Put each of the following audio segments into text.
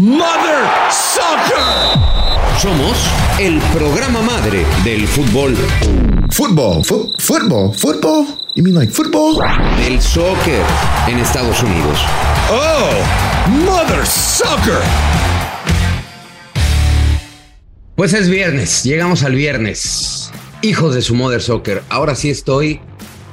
Mother Soccer. Somos el programa madre del fútbol. Fútbol, fútbol, fútbol. You mean like football? Del soccer en Estados Unidos. Oh, Mother Soccer. Pues es viernes, llegamos al viernes. Hijos de su Mother Soccer. Ahora sí estoy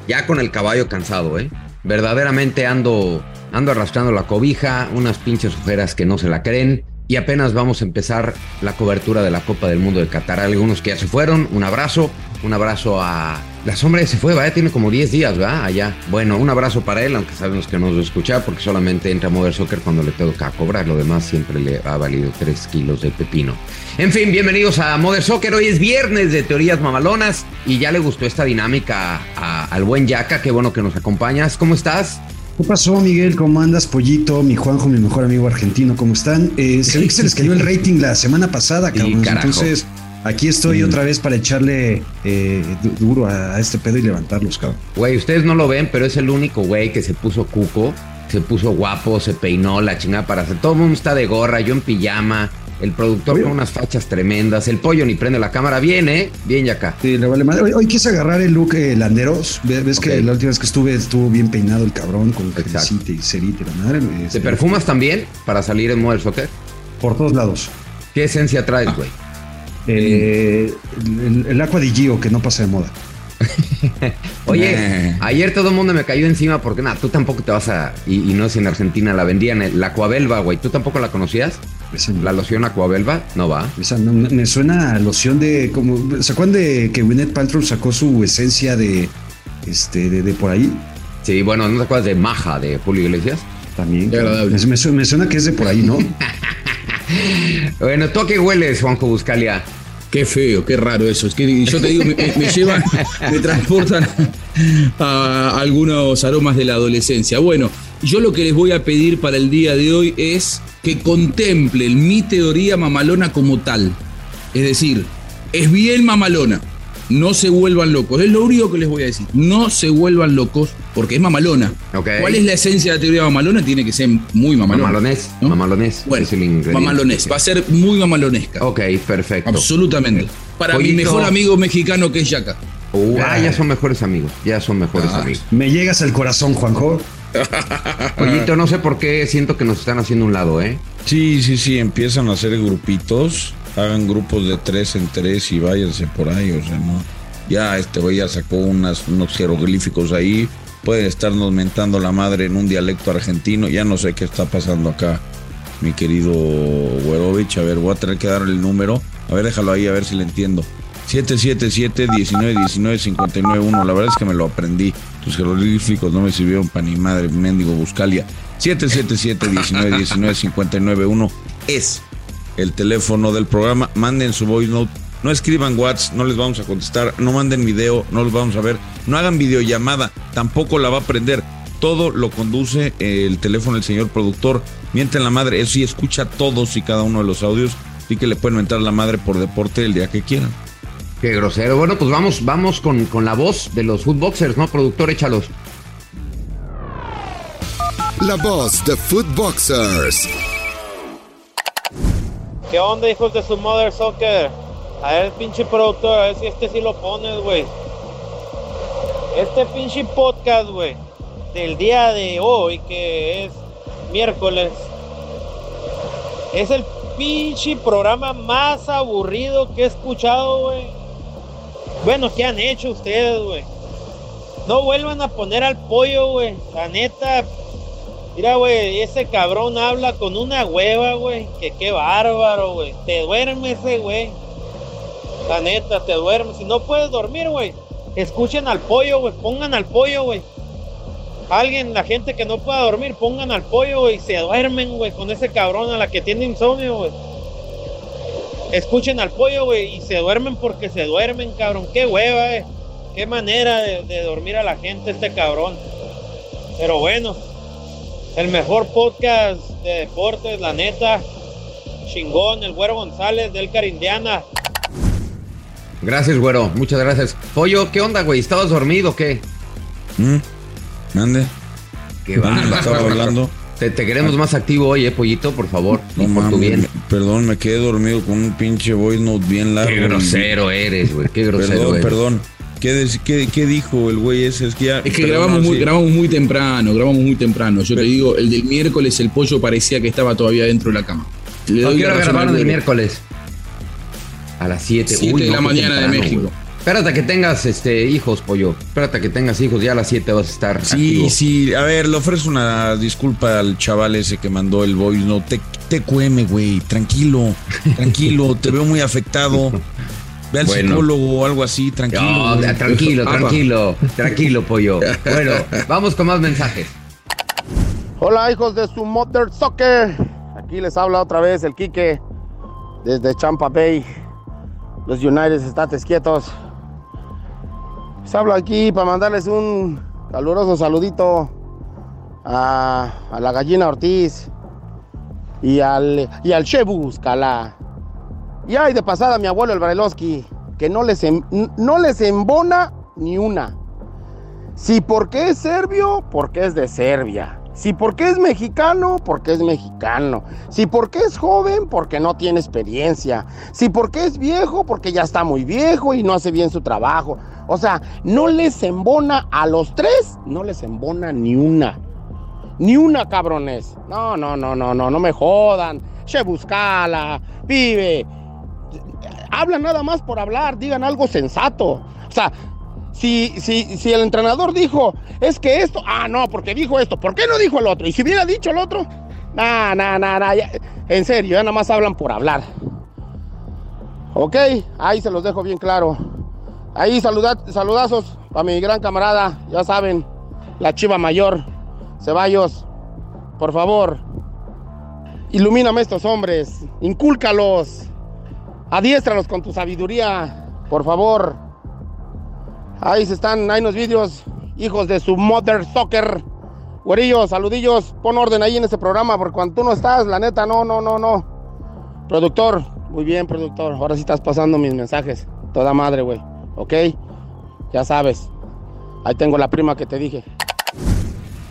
ya con el caballo cansado, ¿eh? Verdaderamente ando, ando arrastrando la cobija, unas pinches ojeras que no se la creen. Y apenas vamos a empezar la cobertura de la Copa del Mundo de Qatar. Algunos que ya se fueron, un abrazo, un abrazo a... La sombra ya se fue, ¿verdad? Tiene como 10 días, ¿verdad? Allá. Bueno, un abrazo para él, aunque sabemos que no nos va a escuchar porque solamente entra a Soccer cuando le toca cobrar. Lo demás siempre le ha valido 3 kilos de pepino. En fin, bienvenidos a Mother Soccer. Hoy es viernes de teorías mamalonas y ya le gustó esta dinámica al buen Yaka. Qué bueno que nos acompañas. ¿Cómo estás? ¿Qué pasó, Miguel? ¿Cómo andas, Pollito? Mi Juanjo, mi mejor amigo argentino, ¿cómo están? Eh, se ve que se les cayó el rating la semana pasada, cabrón. Entonces, aquí estoy otra vez para echarle eh, du- duro a, a este pedo y levantarlos, cabrón. Güey, ustedes no lo ven, pero es el único güey que se puso cuco, se puso guapo, se peinó la chingada para hacer. Todo el mundo está de gorra, yo en pijama, el productor con unas fachas tremendas, el pollo ni prende la cámara. Bien, ¿eh? Bien, Yaka. Sí, le vale madre. Hoy, hoy quise agarrar el look eh, landeros. Ve- Ves que la última vez que estuve estuvo bien peinado el cabrón con camisita y cerita y la madre. ¿Te sí. perfumas también para salir en Model Soccer? Por todos lados. ¿Qué esencia traes, güey? Eh, el, el Aqua di Gio, que no pasa de moda. Oye, ayer todo el mundo me cayó encima porque nada, tú tampoco te vas a. Y, y no es en Argentina, la vendían, la Coabelva, güey. ¿Tú tampoco la conocías? Esa, La loción Aquabelva, no va. esa no- me suena a loción de. como ¿Se acuerdan de que Gwyneth Paltrow sacó su esencia de. Este, de, de por ahí? Sí, bueno, ¿no te acuerdas de Maja de Julio Iglesias? También. Qué agradable. Me, me su- me suena que es de por ahí, ¿no? Bueno, ¿tú a qué hueles, Juanjo Buscalia? Qué feo, qué raro eso. Es que yo te digo, me, me- me llevan, me transportan a algunos aromas de la adolescencia. Bueno, yo lo que les voy a pedir para el día de hoy es que contemplen mi teoría mamalona como tal. Es decir, es bien mamalona. No se vuelvan locos. Es lo único que les voy a decir. No se vuelvan locos porque es mamalona. ¿Cuál es la esencia de la teoría mamalona? Tiene que ser muy mamalona. Mamalonés, ¿no? mamalonés. Bueno, es el mamalonés. Va a ser muy mamalonesca. Ok, perfecto. Absolutamente. Para mi mejor amigo mexicano que es Yaka. Uh, ah, ya son mejores amigos. Ya son mejores Ah. amigos. Me llegas al corazón, Juanjo. No sé por qué siento que nos están haciendo un lado, ¿eh? Sí, sí, sí, empiezan a hacer grupitos, hagan grupos de tres en tres y váyanse por ahí, o sea, no. Ya este güey ya sacó unas, unos jeroglíficos ahí, pueden estarnos mentando la madre en un dialecto argentino, ya no sé qué está pasando acá, mi querido Güerovich, a ver, voy a tener que darle el número, a ver, déjalo ahí, a ver si le entiendo. 777-1919-591, la verdad es que me lo aprendí, tus jeroglíficos no me sirvieron para ni madre, mendigo Buscalia. 777-1919-591 es el teléfono del programa. Manden su voice note. No escriban WhatsApp, no les vamos a contestar. No manden video, no los vamos a ver. No hagan videollamada, tampoco la va a prender. Todo lo conduce el teléfono del señor productor. Mienten la madre, eso sí escucha todos y cada uno de los audios. Así que le pueden mentar la madre por deporte el día que quieran. Qué grosero. Bueno, pues vamos, vamos con, con la voz de los footboxers, ¿no? Productor, échalos. La voz de Footboxers. ¿Qué onda, hijos de su mother soccer? A ver, pinche productor, a ver si este sí lo pones, güey. Este pinche podcast, güey, del día de hoy, que es miércoles, es el pinche programa más aburrido que he escuchado, güey. Bueno, ¿qué han hecho ustedes, güey? No vuelvan a poner al pollo, güey. La neta, Mira, güey, ese cabrón habla con una hueva, güey. Que qué bárbaro, güey. Te duerme ese, güey. La neta, te duerme. Si no puedes dormir, güey, escuchen al pollo, güey. Pongan al pollo, güey. Alguien, la gente que no pueda dormir, pongan al pollo, güey. Se duermen, güey, con ese cabrón a la que tiene insomnio, güey. Escuchen al pollo, güey, y se duermen porque se duermen, cabrón. Qué hueva, eh. Qué manera de, de dormir a la gente este cabrón. Pero bueno, el mejor podcast de deportes, la neta. Chingón, el güero González del Indiana. Gracias, güero. Muchas gracias. Pollo, ¿qué onda, güey? ¿Estabas dormido o qué? ¿Mm? Mande. Qué ¿Alguien me bárbaro. estaba hablando? Te, te queremos más activo hoy, eh, pollito, por favor. No por tu mames, bien. perdón, me quedé dormido con un pinche voice note bien largo. Qué grosero eres, güey. Qué grosero Perdón, eres. perdón. ¿Qué, qué- qué dijo el güey ese? Es que, ya, Es que perdón, grabamos muy, sí. grabamos muy temprano, grabamos muy temprano. Yo te digo, el del miércoles el pollo parecía que estaba todavía dentro de la cama. Le ¿A doy qué la hora razón grabaron al el miércoles? A las 7. Siete de la mañana de México. Espérate a que tengas este, hijos, pollo. Espérate a que tengas hijos. Ya a las 7 vas a estar Sí, activo. sí. A ver, le ofrezco una disculpa al chaval ese que mandó el voice note. Te, TQM, güey. Tranquilo, tranquilo. te veo muy afectado. Ve al Bueno. psicólogo o algo así, tranquilo. No, tranquilo, tranquilo, tranquilo, pollo. Bueno, vamos con más mensajes. Hola hijos de su Mother Soccer. Aquí les habla otra vez el Quique desde Champa Bay. Los United States quietos. Les hablo aquí para mandarles un caluroso saludito a, a la gallina Ortiz y al, y al. Y ay, de pasada mi abuelo el Brailovsky, que no les, no les embona ni una. Si porque es serbio, porque es de Serbia. Si porque es mexicano, porque es mexicano. Si porque es joven, porque no tiene experiencia. Si porque es viejo, porque ya está muy viejo y no hace bien su trabajo. O sea, no les embona a los tres, no les embona ni una. Ni una, cabrones. No, no, no, no, no, no me jodan. Che, buscala, pibe. Hablan nada más por hablar, digan algo sensato. O sea, si, si, si el entrenador dijo, es que esto, ah, no, porque dijo esto, ¿por qué no dijo el otro? Y si hubiera dicho el otro, nah, nah, nah, nah, en serio, ya nada más hablan por hablar. Ok, ahí se los dejo bien claro. Ahí saluda- saludazos para mi gran camarada, ya saben, la chiva mayor, Ceballos, por favor, ilumíname a estos hombres, incúlcalos, adiéstralos con tu sabiduría, por favor. Ahí se están, hay unos vídeos, hijos de su mother soccer. Güerillos, saludillos, pon orden ahí en este programa, porque cuando tú no estás, la neta, no, no, no, no. Productor, muy bien, productor. Ahora sí estás pasando mis mensajes. Toda madre, güey. ¿Ok? Ya sabes. Ahí tengo la prima que te dije.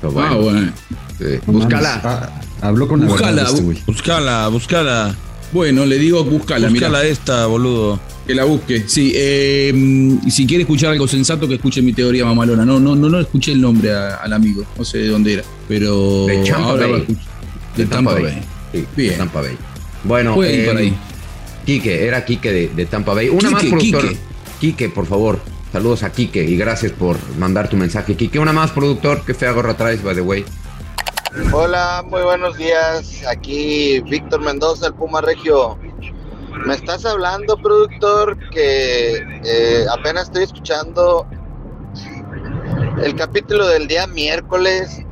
Pero Ah, bueno, bueno. sí. No Búscala. ah, habló con la Búscala, este güey. Búscala, búscala. Bueno, le digo, búscala, mira. Búscala esta, boludo. Que la busque. Sí, eh, y si quiere escuchar algo sensato, que escuche mi teoría mamalona. No, no, no, no escuché el nombre a- al amigo. No sé de dónde era. Pero. De Tampa ahora Bay. va a escuchar. De, Tampa Bay. Sí, Bien. de Tampa Bay. Bueno, Puede ir eh, ahí. Quique, era Quique de, de Tampa Bay. Una Quique, más, productor. Quique. Quique, por favor. Saludos a Quique y gracias por mandar tu mensaje. Quique, una más, productor. Qué fea gorra traes, by the way. Hola, muy buenos días. Aquí Víctor Mendoza, el Puma Regio. Me estás hablando, productor, que eh, apenas estoy escuchando el capítulo del día miércoles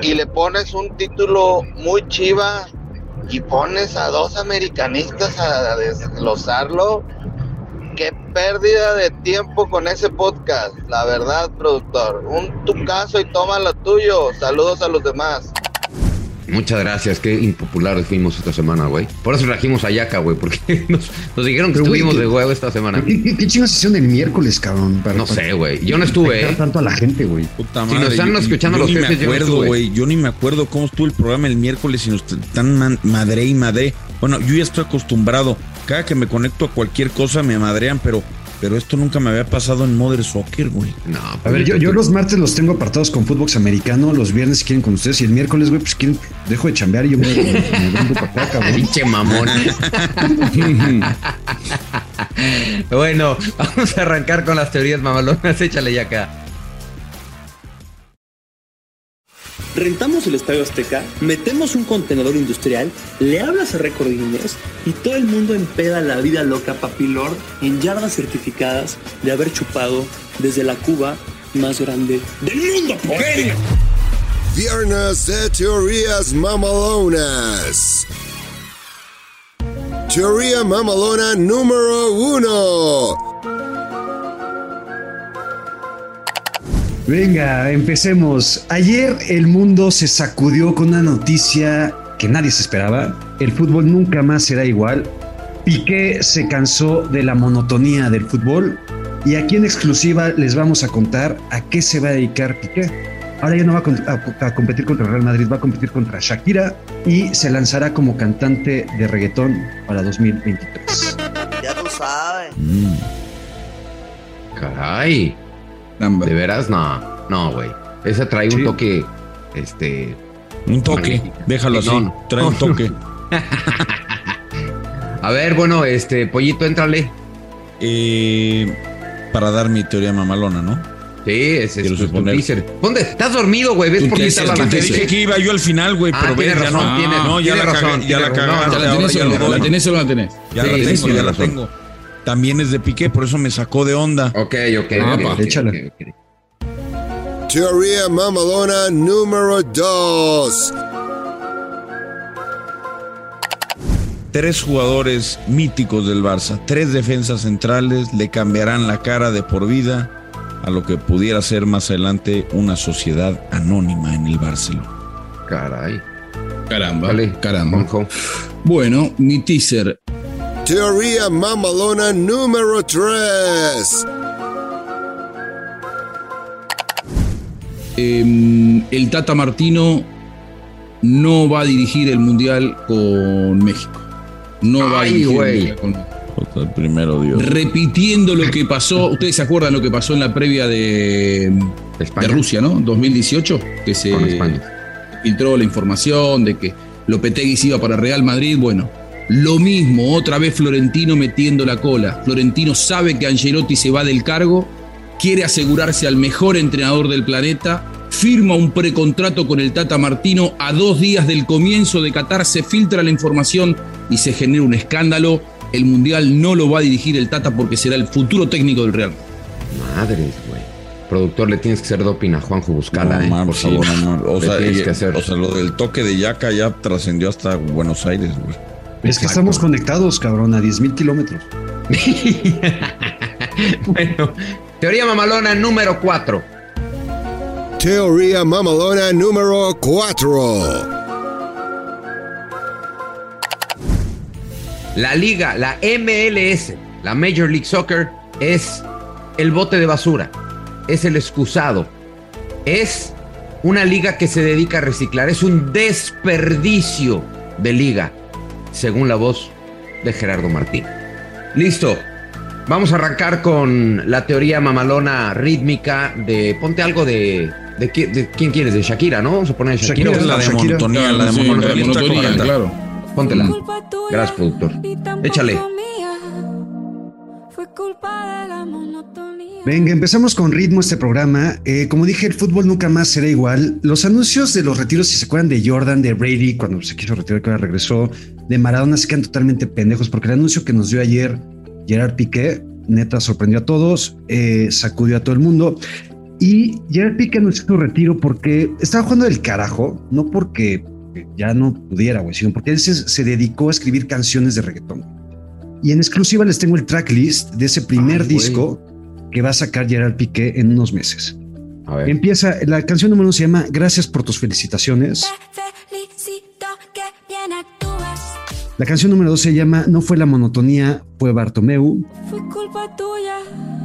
y le pones un título muy chiva y pones a dos americanistas a desglosarlo. Qué pérdida de tiempo con ese podcast, la verdad, productor. Un tu caso y toma lo tuyo. Saludos a los demás. Muchas gracias. Qué impopulares fuimos esta semana, güey. Por eso trajimos a Yaka, güey. Porque nos, nos dijeron que Pero, estuvimos ¿qué- de huevo esta semana. ¿Qué, qué, chingados hicieron el miércoles, cabrón? Para- No para sé, güey. Yo no estuve, ¿eh? tanto a la gente, güey. Puta Si madre. nos están yo- escuchando yo los ni me jefes, yo no acuerdo, güey. Yo ni me acuerdo cómo estuvo el programa el miércoles y nos están man- madre y madre. Bueno, yo ya estoy acostumbrado. Cada que me conecto a cualquier cosa me madrean, pero, pero esto nunca me había pasado en Mother Soccer, güey. No, A ver, yo, yo los martes los tengo apartados con Footbox americano, los viernes si quieren con ustedes y el miércoles, güey, pues quieren, dejo de chambear y yo me, me vengo para acá, cabrón. Pinche mamón. bueno, vamos a arrancar con las teorías mamalonas. Échale ya acá. Rentamos el Estadio Azteca, metemos un contenedor industrial, le hablas a Record Guinness y todo el mundo empeda la vida loca papilor en yardas certificadas de haber chupado desde la Cuba más grande del mundo por él. Viernes de teorías mamalonas. Teoría mamalona número uno. Venga, empecemos. Ayer el mundo se sacudió con una noticia que nadie se esperaba. El fútbol nunca más será igual. Piqué se cansó de la monotonía del fútbol y aquí en exclusiva les vamos a contar a qué se va a dedicar Piqué. Ahora ya no va a, con- a- a competir contra el Real Madrid, va a competir contra Shakira y se lanzará como cantante de reggaetón para 2023. Ya tú sabes. Mm. Caray. ¿De veras? No, no, güey. Esa trae un toque, este... Un toque, déjalo así, trae un toque. A ver, bueno, este, pollito, éntrale. Eh, para dar mi teoría mamalona, ¿no? Sí, ese es Quiero tu- teaser. ¿Dónde? ¿Estás dormido, güey? ¿Ves por qué tu la gente? Dije que iba yo al final, güey, Ah, pero ves, ya razón, no. tiene- no, ya tiene la razón, cagué, ya la No, no, ¿La ahora tenés ya no? ¿La tenés o no la tenés? Ya Sí, la sí, tengo, sí, ya la tengo. También es de Piqué, por eso me sacó de onda. Ok, ok, Ah, ok, pa. ok, Échala. ok, ok. Teoría mamalona número 2. Tres jugadores míticos del Barça, tres defensas centrales, le cambiarán la cara de por vida a lo que pudiera ser más adelante una sociedad anónima en el Barcelona. Caray. Caramba, Dale, caramba. Bueno, mi teaser. Teoría mamalona número 3. eh, el Tata Martino no va a dirigir el Mundial con México. No va a Ay, dirigir el güey. Mundial con México. El primero Dios. Repitiendo lo que pasó, ustedes se acuerdan lo que pasó en la previa de, de España. Rusia, ¿no? 2018, que se Con España. filtró la información de que Lopetegui se iba para Real Madrid. Bueno, lo mismo, otra vez Florentino metiendo la cola. Florentino sabe que Angelotti se va del cargo, quiere asegurarse al mejor entrenador del planeta, firma un precontrato con el Tata Martino a dos días del comienzo de Qatar, se filtra la información y se genera un escándalo. El Mundial no lo va a dirigir el Tata porque será el futuro técnico del Real. Madres, güey. Productor, le tienes que hacer doping a Juanjo Buscala, No, eh, mam, por sí, favor. no, no. O, Le sea, tienes y- que hacer. o sea, lo del toque de Yaca ya trascendió hasta Buenos Aires, güey. Es que estamos conectados, cabrón, a 10 mil kilómetros. bueno, teoría mamalona número 4. Teoría mamalona número 4. La liga, la MLS, la Major League Soccer, es el bote de basura, es el excusado, es una liga que se dedica a reciclar, es un desperdicio de liga, según la voz de Gerardo Martín. Listo, vamos a arrancar con la teoría mamalona rítmica de, ponte algo de, de, qui- de quién quieres, de Shakira, ¿no? Vamos a poner Shakira. Shakira, La de Shakira. monotonía, la de Sí, monotonía. la está monotonía, claro. Póntela. Gracias, productor. Échale. Fue culpa de la monotonía. Venga, empezamos con ritmo este programa. Eh, como dije, el fútbol nunca más será igual. Los anuncios de los retiros, si se acuerdan de Jordan, de Brady, cuando se quiso retirar, que ahora regresó, de Maradona, se quedan totalmente pendejos, porque el anuncio que nos dio ayer Gerard Piqué, neta, sorprendió a todos, eh, sacudió a todo el mundo. Y Gerard Piqué anunció su retiro porque estaba jugando del carajo, no porque ya no pudiera, güey, sino porque él se, se dedicó a escribir canciones de reggaetón. Y en exclusiva les tengo el tracklist de ese primer Ay, disco que va a sacar Gerard Piqué en unos meses. A ver. Empieza, la canción número uno se llama Gracias por tus felicitaciones. La canción número dos se llama No fue la monotonía, fue Bartomeu. Fue culpa tuya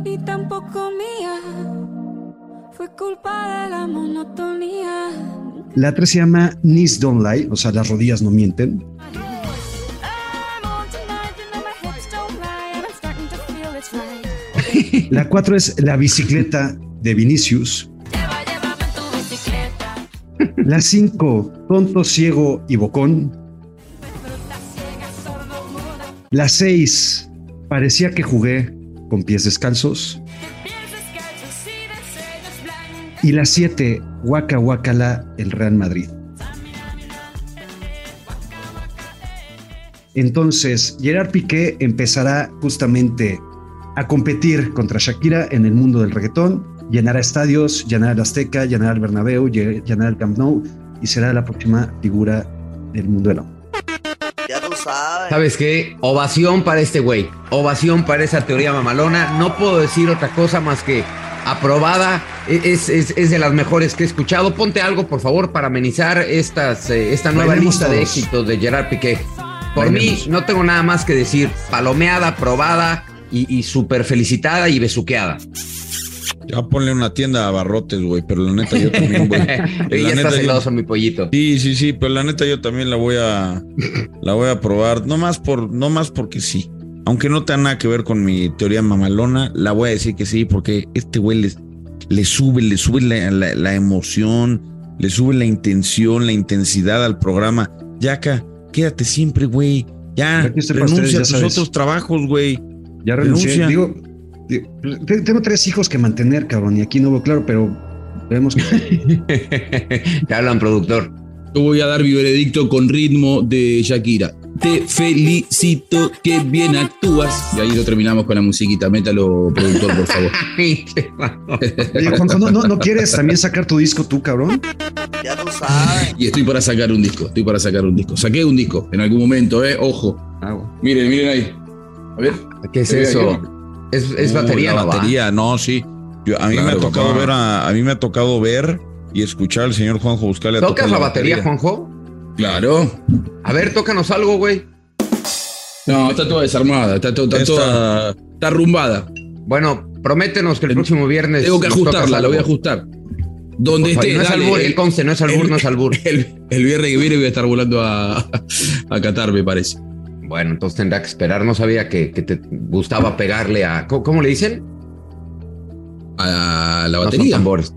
y tampoco mía. Fue culpa de la monotonía. La tres se llama Knees Don't Lie, o sea, las rodillas no mienten. La cuatro es La bicicleta de Vinicius. Lleva, tu bicicleta. La cinco, Tonto, Ciego y Bocón. La seis, Parecía que jugué con pies descalzos. Y la siete, Waka Wakala, el Real Madrid. Entonces, Gerard Piqué empezará justamente a competir contra Shakira en el mundo del reggaetón, llenará estadios, llenará el Azteca, llenará el Bernabéu, lle- llenará el Camp Nou y será la próxima figura del mundo del hombre. Sabes. ¿Sabes qué? Ovación para este güey. Ovación para esa teoría mamalona. No puedo decir otra cosa más que aprobada. E- Es, es- es de las mejores que he escuchado. Ponte algo, por favor, para amenizar estas, eh, esta nueva Bailemos lista de éxitos de Gerard Piqué. Por Bailemos. mí, no tengo nada más que decir. Palomeada, aprobada y, y súper felicitada y besuqueada. Ya ponle una tienda a barrotes, güey, pero la neta yo también, güey. Y La ya neta, está yo- celoso mi pollito. Sí, sí, sí, pero la neta yo también la voy a la voy a probar, no más por no más porque sí. Aunque no tenga nada que ver con mi teoría mamalona, la voy a decir que sí porque este güey le, le sube, le sube la, la- la emoción, le sube la intención, la intensidad al programa. Yaca, quédate siempre, güey. Ya para renuncia a tus sabes. otros trabajos, güey. Ya. Renuncia. Digo, tengo tres hijos que mantener, cabrón, y aquí no veo claro, pero vemos que. Te hablan, productor. Yo voy a dar mi veredicto con ritmo de Shakira. Te felicito, que bien actúas. Y ahí lo terminamos con la musiquita. Métalo, productor, por favor. Oye, Juanjo, ¿no, no, no quieres también sacar tu disco tú, cabrón? Ya tú sabes. Y estoy para sacar un disco. Estoy para sacar un disco. Saqué un disco en algún momento, ¿eh? Ojo. Miren, miren ahí. A ver. ¿Qué es ¿Se ve eso? Es, es Uh, batería, la ¿no va? batería, no, sí. Yo- a mí me ha tocado papá. ver a, a mí me ha tocado ver y escuchar al señor Juanjo Buscale. ¿Tocas la batería, Juanjo? Claro. A ver, tócanos algo, güey. No, está toda desarmada. Está, to- está Esta- toda. Está arrumbada. Bueno, prométenos que el próximo viernes. Tengo que ajustarla, la voy a ajustar. Donde esté. no es albur, el- el conste, no es albur, no es albur. El, el viernes que viene voy a estar volando a, a Qatar, me parece. Bueno, entonces tendrá que esperar. No sabía que, que te gustaba pegarle a. ¿Cómo, cómo le dicen? A la No son batería. tambores.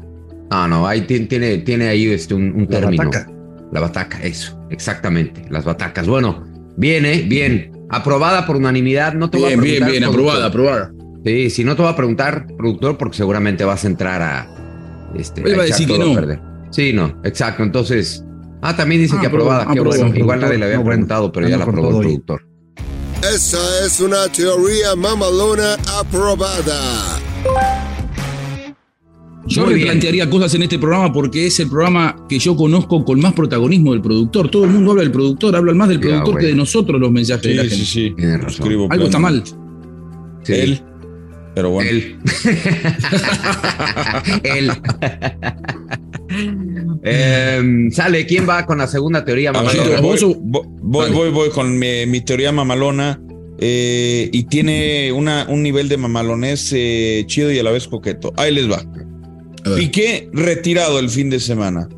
No, no, ahí ti- tiene, tiene ahí este, un, un La término. bataca. La bataca, eso, exactamente, las batacas. Bueno, viene, bien. Aprobada por unanimidad. No te voy a bien, bien, preguntar, bien. productor. Aprobada, aprobada. Sí, si no te voy a preguntar, productor, porque seguramente vas a entrar a. Este, Él va a decir que todo no. perder. Sí, no, exacto. Entonces. Ah, también dice Ah, que aprobada. Qué aprobó, bueno. Igual nadie le había No, preguntado, pero ya ando la aprobó el productor. Esa es una teoría mamalona aprobada. Yo Muy me bien. plantearía cosas en este programa porque es el programa que yo conozco con más protagonismo del productor. Todo el mundo habla del productor, habla más del Ya, productor que de nosotros los mensajes de la Sí, gente. sí, sí. Tienes razón. Escribo Algo está mal. Sí. Él. Pero bueno. Él. Él. Em, sale, ¿quién va con la segunda teoría? A ver, mamalona? ¿vos voy, voy, voy, Dale. voy, voy con mi, mi teoría mamalona. eh, y tiene una, un nivel de mamalonés eh, chido y a la vez coqueto. Ahí les va. Piqué retirado el fin de semana.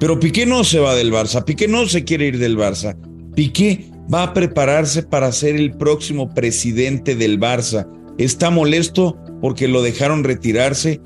Pero Piqué no se va del Barça. Piqué no se quiere ir del Barça. Piqué va a prepararse para ser el próximo presidente del Barça. Está molesto porque lo dejaron retirarse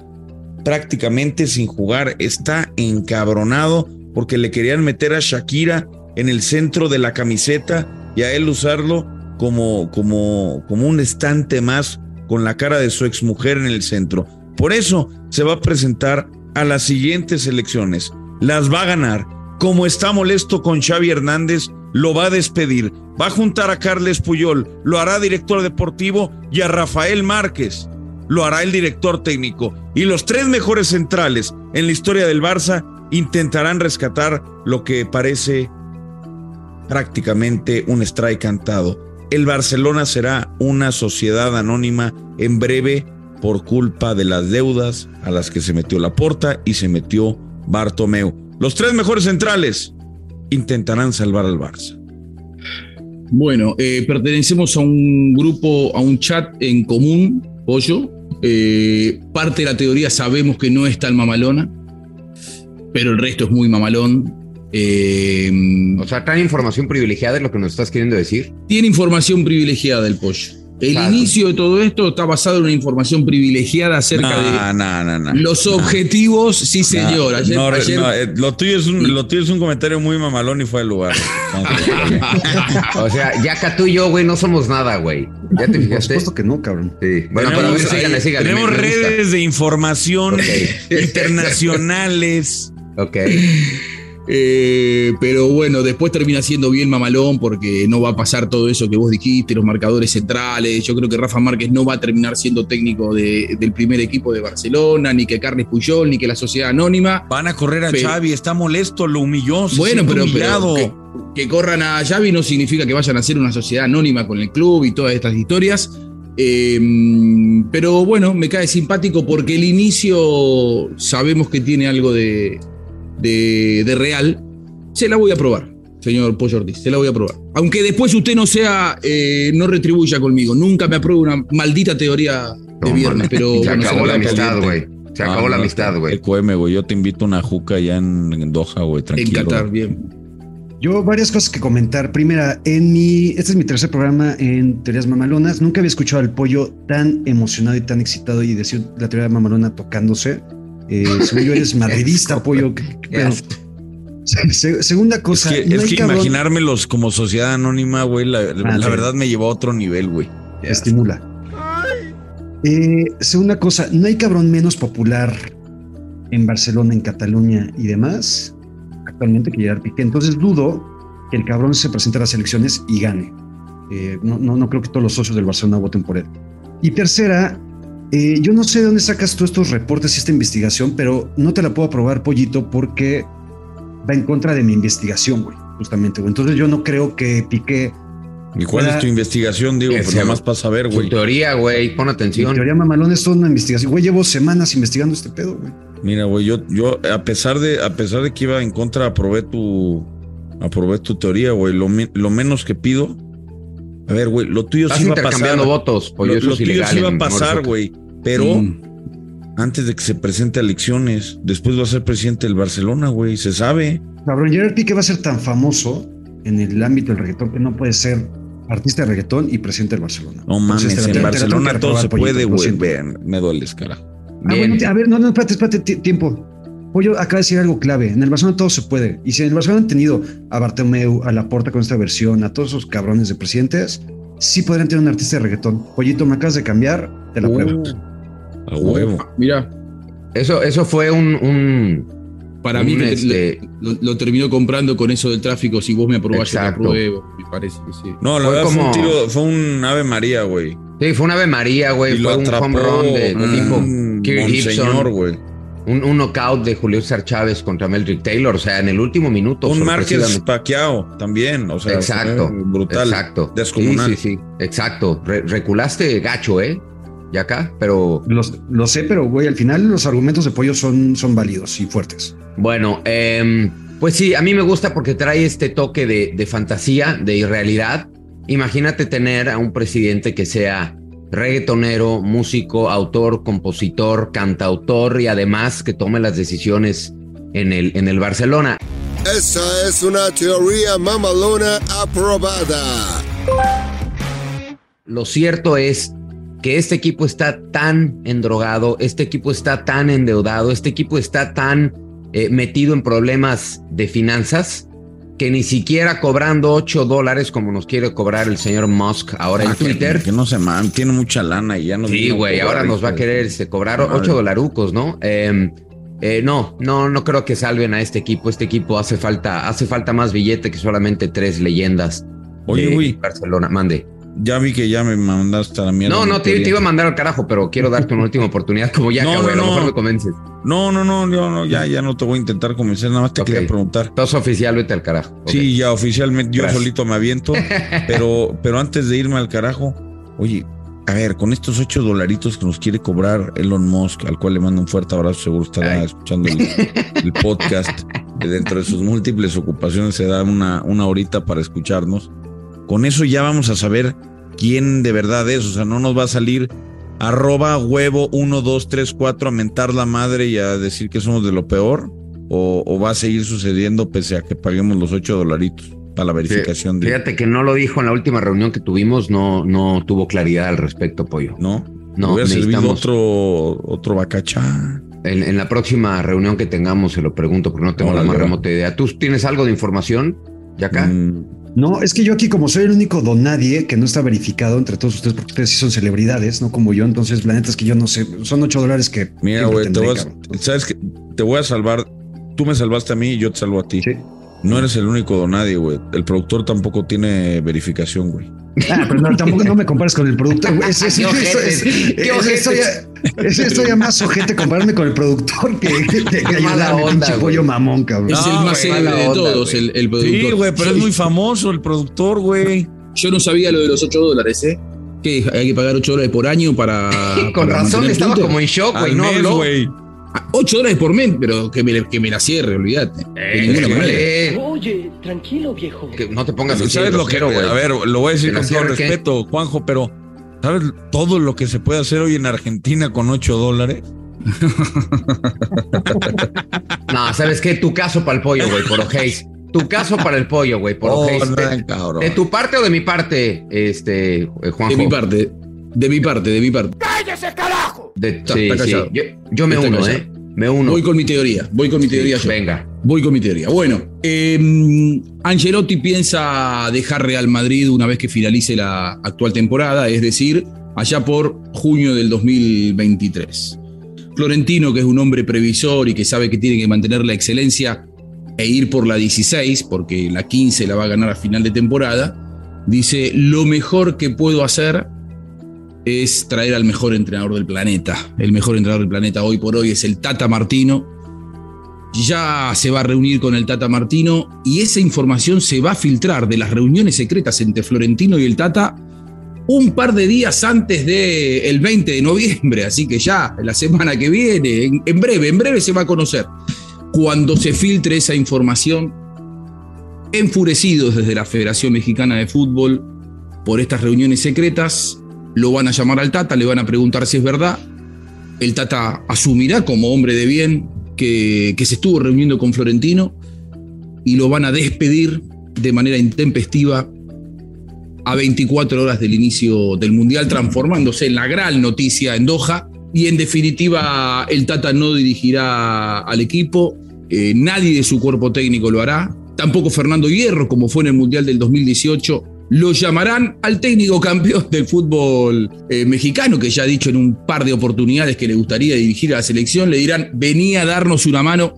prácticamente sin jugar. Está encabronado porque le querían meter a Shakira en el centro de la camiseta y a él usarlo como, como, como un estante más con la cara de su exmujer en el centro. Por eso se va a presentar a las siguientes elecciones. Las va a ganar. Como está molesto con Xavi Hernández, lo va a despedir. Va a juntar a Carles Puyol, lo hará director deportivo y a Rafael Márquez lo hará el director técnico. Y los tres mejores centrales en la historia del Barça intentarán rescatar lo que parece prácticamente un strike cantado. El Barcelona será una sociedad anónima en breve por culpa de las deudas a las que se metió Laporta y se metió Bartomeu. Los tres mejores centrales intentarán salvar al Barça. Bueno, eh, pertenecemos a un grupo, a un chat en común, Pollo. Eh, parte de la teoría sabemos que no es tan mamalona, pero el resto es muy mamalón. Eh, O sea, traen información privilegiada, es lo que nos estás queriendo decir. tiene información privilegiada el Pollo. El Claro. inicio de todo esto está basado en una información privilegiada acerca No, no, no, no. de los No. objetivos. Sí, señor. No, Ayer- no, ayer- no, eh, lo, tuyo es un, lo tuyo es un comentario muy mamalón y fue al lugar. O sea, ya tú y yo, güey, no somos nada, güey. ¿Ya te Por fijaste? supuesto que no, cabrón. Sí. Bueno, pero a ver, Tenemos ahí- síganle, síganle. Tenemos me- me gusta. redes de información internacionales. Ok. Eh, pero bueno, después termina siendo bien mamalón porque no va a pasar todo eso que vos dijiste, los marcadores centrales. Yo creo que Rafa Márquez no va a terminar siendo técnico de- del primer equipo de Barcelona, ni que Carles Puyol, ni que la Sociedad Anónima. Van a correr a Pero- Xavi, está molesto, lo humilló. se Bueno, pero, humillado. pero que, que corran a Xavi no significa que vayan a ser una sociedad anónima con el club y todas estas historias. Eh, pero bueno, me cae simpático porque el inicio sabemos que tiene algo de, de, de real. Se la voy a probar, señor Pollo Ortiz, se la voy a probar. Aunque después usted no sea, eh, no retribuya conmigo, nunca me apruebe una maldita teoría de No, viernes, pero Se bueno, se acabó la la amistad, güey. Se acabó la amistad, güey. EQM, güey. Yo te invito a una juca allá en, en Doha, güey. En Tranquilo. Qatar, bien. Yo varias cosas que comentar. Primera, en mi, este es mi tercer programa en Teorías Mamalonas. Nunca había escuchado al pollo tan emocionado y tan excitado y decir la teoría mamalona tocándose. Eh, según yo eres madridista, pollo. Se- segunda Es cosa, que, no es que imaginármelos como sociedad anónima, güey, la, la Ah, verdad me llevó a otro nivel, güey. estimula. Eh, segunda cosa, no hay cabrón menos popular en Barcelona, en Cataluña y demás actualmente que Gerard Piqué. Entonces dudo que el cabrón se presente a las elecciones y gane. Eh, no, no, no creo que todos los socios del Barcelona voten por él. Y tercera, eh, yo no sé de dónde sacas tú estos reportes y esta investigación, pero no te la puedo aprobar, pollito, porque va en contra de mi investigación, güey, justamente. güey. Entonces yo no creo que Piqué ¿Y cuál Fuera- es tu investigación? Digo, Que pues nada más para saber, Tu güey. teoría, güey, pon Mi atención. teoría mamalón es toda una investigación. Güey, llevo semanas investigando este pedo, güey. Mira, güey, yo, yo a pesar de, a pesar de que iba en contra, aprobé tu, aprobé tu teoría, güey. Lo, lo menos que pido. A ver, güey, lo tuyo Estás sí iba a pasar. intercambiando votos, pollo, Lo, eso lo es tuyo sí iba en a pasar, güey. Pero Mm. antes de que se presente a elecciones, después va a ser presidente del Barcelona, güey. Se sabe. Cabrón, Gerard Piqué va a ser tan famoso en el ámbito del reggaetón que no puede ser artista de reggaetón y presidente del Barcelona. No mames, Entonces, en Barcelona todo se puede, güey. Me dueles, carajo. Ah, bueno, a ver, no, no, espérate, espérate, ti- tiempo. Pollo acaba de decir algo clave. En el Barcelona todo se puede. Y si en el Barcelona han tenido a Bartomeu, a Laporta con esta versión, a todos esos cabrones de presidentes, sí podrían tener un artista de reggaetón. Pollito, me acabas de cambiar, te la pruebo. Uh, a huevo. Mira, Eso, eso fue un, un- para un, mí este, lo, lo terminó comprando con eso del tráfico. Si vos me aprobás, yo te apruebo. Me parece que sí. No, la Fue verdad fue como- un tiro, fue un Ave María, güey. Sí, fue un Ave María, güey. Fue un home run de tipo Kirk monseñor, Gibson. güey. Un, un knockout de Julio César Chávez contra Meldrick Taylor. O sea, en el último minuto. Un Márquez. Pacquiao también, o sea, Exacto. brutal, Exacto. descomunal. Sí, sí, sí. Exacto. Re- reculaste gacho, ¿eh? Ya acá, pero Los- lo sé, pero güey, al final los argumentos de pollo son, son válidos y fuertes. Bueno, em, pues sí, a mí me gusta porque trae este toque de, de fantasía, de irrealidad. Imagínate tener a un presidente que sea reggaetonero, músico, autor, compositor, cantautor y además que tome las decisiones en el, en el Barcelona. Esa es una teoría mamalona aprobada. Lo cierto es que este equipo está tan endrogado, este equipo está tan endeudado, este equipo está tan eh, metido en problemas de finanzas que ni siquiera cobrando 8 dólares como nos quiere cobrar el señor Musk ahora en Ah, Twitter. Que, no se man, tiene mucha lana y ya no. Sí, güey, ahora nos va a querer este, cobrar 8 dolarucos, ¿no? Eh, eh, no, no, no creo que salven a este equipo. Este equipo hace falta, hace falta más billete que solamente tres leyendas. Oye, de güey. Barcelona, mande. Ya vi que ya me mandaste a la mierda. No, no, te, iba a mandar al carajo, pero quiero darte una última oportunidad como ya, No, güey. a no, lo mejor no. me convences. No, no, no, yo no, ya, ya no te voy a intentar convencer, nada más te quería preguntar. Tos oficial, vete al carajo. Sí, ya oficialmente yo Gracias. solito me aviento, pero, pero antes de irme al carajo, oye, a ver, con estos ocho dolaritos que nos quiere cobrar Elon Musk, al cual le mando un fuerte abrazo, seguro estará Ay. escuchando el, el podcast, dentro de sus múltiples ocupaciones se da una, una horita para escucharnos. Con eso ya vamos a saber quién de verdad es, o sea, no nos va a salir arroba huevo 1234 a mentar la madre y a decir que somos de lo peor, o, o va a seguir sucediendo pese a que paguemos los ocho dolaritos para la verificación de... Fíjate que no lo dijo en la última reunión que tuvimos, no, no tuvo claridad al respecto, pollo. ¿No? No, hubiera servido otro, otro bacachá. En, en la próxima reunión que tengamos se lo pregunto porque no tengo la más remota idea. ¿Tú tienes algo de información, Yaka? Mm, No, es que yo aquí, como soy el único donadie que no está verificado entre todos ustedes, porque ustedes sí son celebridades, no como yo, entonces la neta es que yo no sé, son 8 dólares que. mira, güey, te. ¿sabes? Te voy a salvar. Tú me salvaste a mí y yo te salvo a ti. Sí. No eres el único donadie, güey. El productor tampoco tiene verificación, güey. Ah, pero no, tampoco no me compares con el productor. güey. Es, es, Qué es- ojetes, es- qué es- ojetes. estoy a- es- estoy a más ojete compararme con el productor que, que, que ayudarme, onda, pinche pollo mamón, cabrón. Es el más célebre de todos, el, el productor. Sí, güey, pero es muy famoso el productor, güey. Yo no sabía lo de los 8 dólares, ¿eh? Que hay que pagar 8 dólares por año para. Con para razón estaba como en shock, güey. No habló. güey. Ah, 8 dólares por mes, pero que me, que me la cierre, olvídate. De ninguna manera. Eh, Oye, tranquilo, viejo. que no te pongas así ¿Sabes lo que? güey. A ver, lo voy a decir ¿Que la con todo qué? respeto, Juanjo, pero ¿sabes todo lo que se puede hacer hoy en Argentina con 8 dólares? No, ¿sabes qué? Tu caso para el pollo, güey, por Ojeis. Tu caso para el pollo, güey, por Oh, Ojeis. no, ¿De, tu parte o de mi parte, este, eh, Juanjo? De mi parte, de mi parte, de mi parte. De- Está- sí, está sí. Yo, yo me Está uno, callado. ¿eh? Me uno. Voy con mi teoría, voy con mi teoría yo. Venga. Voy con mi teoría. Bueno, eh, Ancelotti piensa dejar Real Madrid una vez que finalice la actual temporada, es decir, allá por junio del 2023. Florentino, que es un hombre previsor y que sabe que tiene que mantener la excelencia e ir por la 16, porque la 15 la va a ganar a final de temporada, dice, lo mejor que puedo hacer es traer al mejor entrenador del planeta. El mejor entrenador del planeta hoy por hoy es el Tata Martino. Ya se va a reunir con el Tata Martino y esa información se va a filtrar de las reuniones secretas entre Florentino y el Tata un par de días antes del 20 de noviembre. Así que ya, la semana que viene, en, en breve, en breve se va a conocer. Cuando se filtre esa información, enfurecidos desde la Federación Mexicana de Fútbol por estas reuniones secretas, lo van a llamar al Tata, le van a preguntar si es verdad. El Tata asumirá como hombre de bien que, que se estuvo reuniendo con Florentino y lo van a despedir de manera intempestiva a 24 horas del inicio del Mundial, transformándose en la gran noticia en Doha. Y en definitiva, el Tata no dirigirá al equipo, eh, nadie de su cuerpo técnico lo hará, tampoco Fernando Hierro, como fue en el Mundial del 2018. Lo llamarán al técnico campeón del fútbol eh, mexicano, que ya ha dicho en un par de oportunidades que le gustaría dirigir a la selección. Le dirán, venía a darnos una mano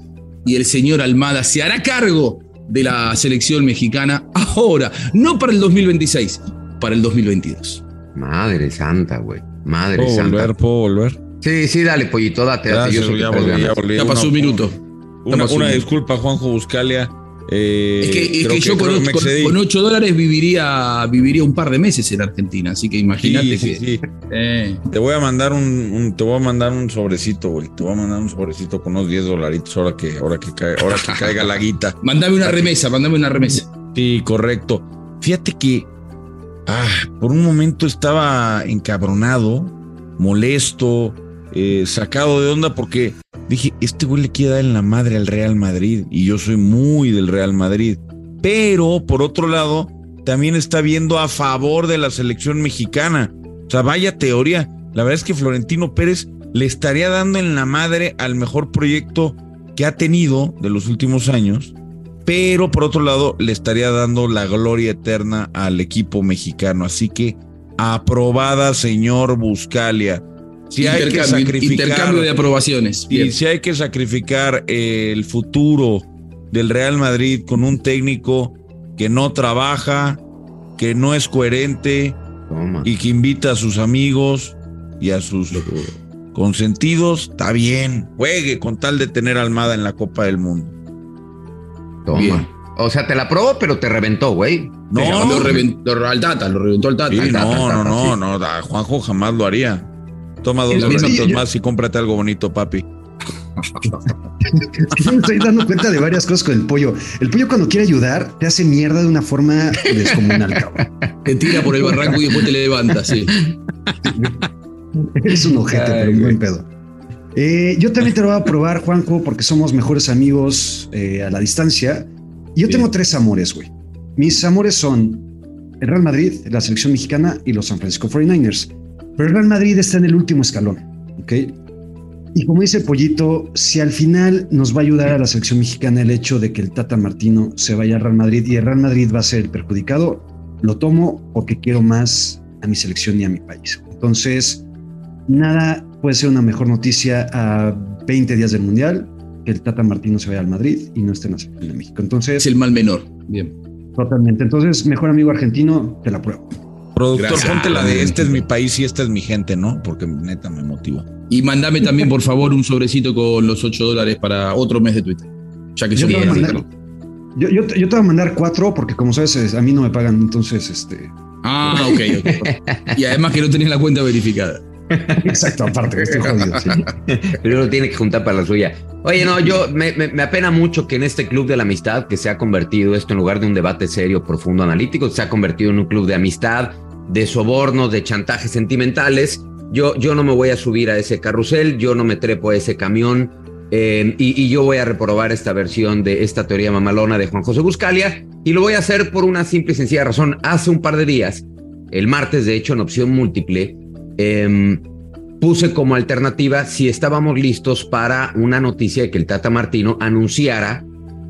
y el señor Almada se hará cargo de la selección mexicana ahora, no para el 2026, para el 2022. Madre santa, güey. Madre ¿Puedo santa. volver? ¿Puedo volver? Sí, sí, dale, pollito, date, Yo ya volví, ya ganas. volví. Ya pasó Una- un minuto. Una, un disculpa, Juanjo Buscalia. Eh, Es que, es creo que yo con, con 8 dólares viviría, viviría un par de meses en Argentina, así que imagínate Sí, que. sí, sí. Eh, Te voy a mandar un, un- te voy a mandar un sobrecito, güey. Te voy a mandar un sobrecito con unos 10 dolaritos ahora que, ahora que, cae- ahora que caiga la guita. Mándame una remesa, mándame una remesa. Sí, correcto. Fíjate que ah, por un momento estaba encabronado, molesto, eh, sacado de onda porque dije, este güey le quiere dar en la madre al Real Madrid y yo soy muy del Real Madrid. Pero por otro lado, también está viendo a favor de la selección mexicana. O sea, vaya teoría. La verdad es que Florentino Pérez le estaría dando en la madre al mejor proyecto que ha tenido de los últimos años pero por otro lado le estaría dando la gloria eterna al equipo mexicano. Así que aprobada, señor Buscalia. Si hay que sacrificar, intercambio de aprobaciones. y Bien. si hay que sacrificar eh, el futuro del Real Madrid con un técnico que no trabaja, que no es coherente Toma. y que invita a sus amigos y a sus consentidos, está bien. Juegue con tal de tener a Almada en la Copa del Mundo. Toma. Bien. O sea, te la probó, pero te reventó, güey. No, lo reventó al Tata, lo reventó al Tata. Sí, Al Tata, no, al no, Tata, no, sí. no, Juanjo jamás lo haría. Toma dos yo- más y cómprate algo bonito, papi. Es que yo me estoy dando cuenta de varias cosas con el pollo. El pollo cuando quiere ayudar te hace mierda de una forma descomunal, cabrón. Te tira por el barranco y después te levanta, sí. Eres un ojete, Ay, pero un buen pedo. Eh, yo también te lo voy a probar, Juanjo, porque somos mejores amigos eh, a la distancia. Y yo tengo tres amores, güey. Mis amores son el Real Madrid, la selección mexicana y los San Francisco 49ers. Pero el Real Madrid está en el último escalón, ¿ok? Y como dice Pollito, si al final nos va a ayudar a la selección mexicana el hecho de que el Tata Martino se vaya al Real Madrid y el Real Madrid va a ser el perjudicado, lo tomo porque quiero más a mi selección y a mi país. Entonces, nada puede ser una mejor noticia a 20 días del Mundial que el Tata Martino se vaya al Madrid y no esté en la selección de México. Entonces, Es el mal menor. Bien. totalmente. Entonces, mejor amigo argentino, te la pruebo. Productor, Gracias. ponte la de este es mi país y esta es mi gente, ¿no? Porque neta me motivó. Y mandame también, por favor, un sobrecito con los 8 dólares para otro mes de Twitter. Ya que Yo te mandar-. Yo, yo, te- yo te voy a mandar cuatro porque como sabes, es- a mí no me pagan, entonces, este... Ah, ok, ok. Y además que no tenés la cuenta verificada. Exacto, aparte, estoy jodido. sí. Pero lo tiene que juntar para la suya. Oye, no, yo me, me- me apena mucho que en este club de la amistad, que se ha convertido esto en lugar de un debate serio, profundo, analítico, se ha convertido en un club de amistad, de sobornos, de chantajes sentimentales. yo, yo no me voy a subir a ese carrusel, yo no me trepo a ese camión eh, y, yo voy a reprobar esta versión de esta teoría mamalona de Juan José Buscalia y lo voy a hacer por una simple y sencilla razón. Hace un par de días, el martes de hecho en opción múltiple, eh, puse como alternativa si estábamos listos para una noticia de que el Tata Martino anunciara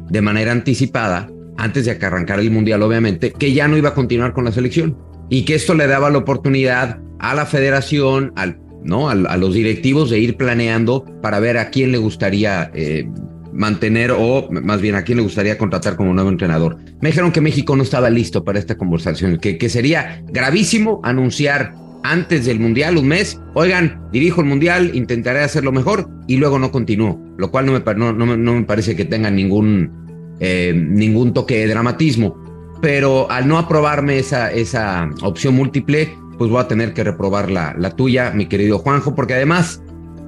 de manera anticipada, antes de que arrancara el Mundial obviamente, que ya no iba a continuar con la selección y que esto le daba la oportunidad a la federación, al, ¿no? a, los directivos de ir planeando para ver a quién le gustaría eh, mantener o más bien a quién le gustaría contratar como nuevo entrenador. Me dijeron que México no estaba listo para esta conversación, que, que sería gravísimo anunciar antes del Mundial, un mes, oigan, dirijo el Mundial, intentaré hacerlo mejor y luego no continúo, lo cual no me, no, no me parece que tenga ningún, eh, ningún toque de dramatismo. Pero al no aprobarme esa, esa opción múltiple, pues voy a tener que reprobar la, la tuya, mi querido Juanjo, porque además...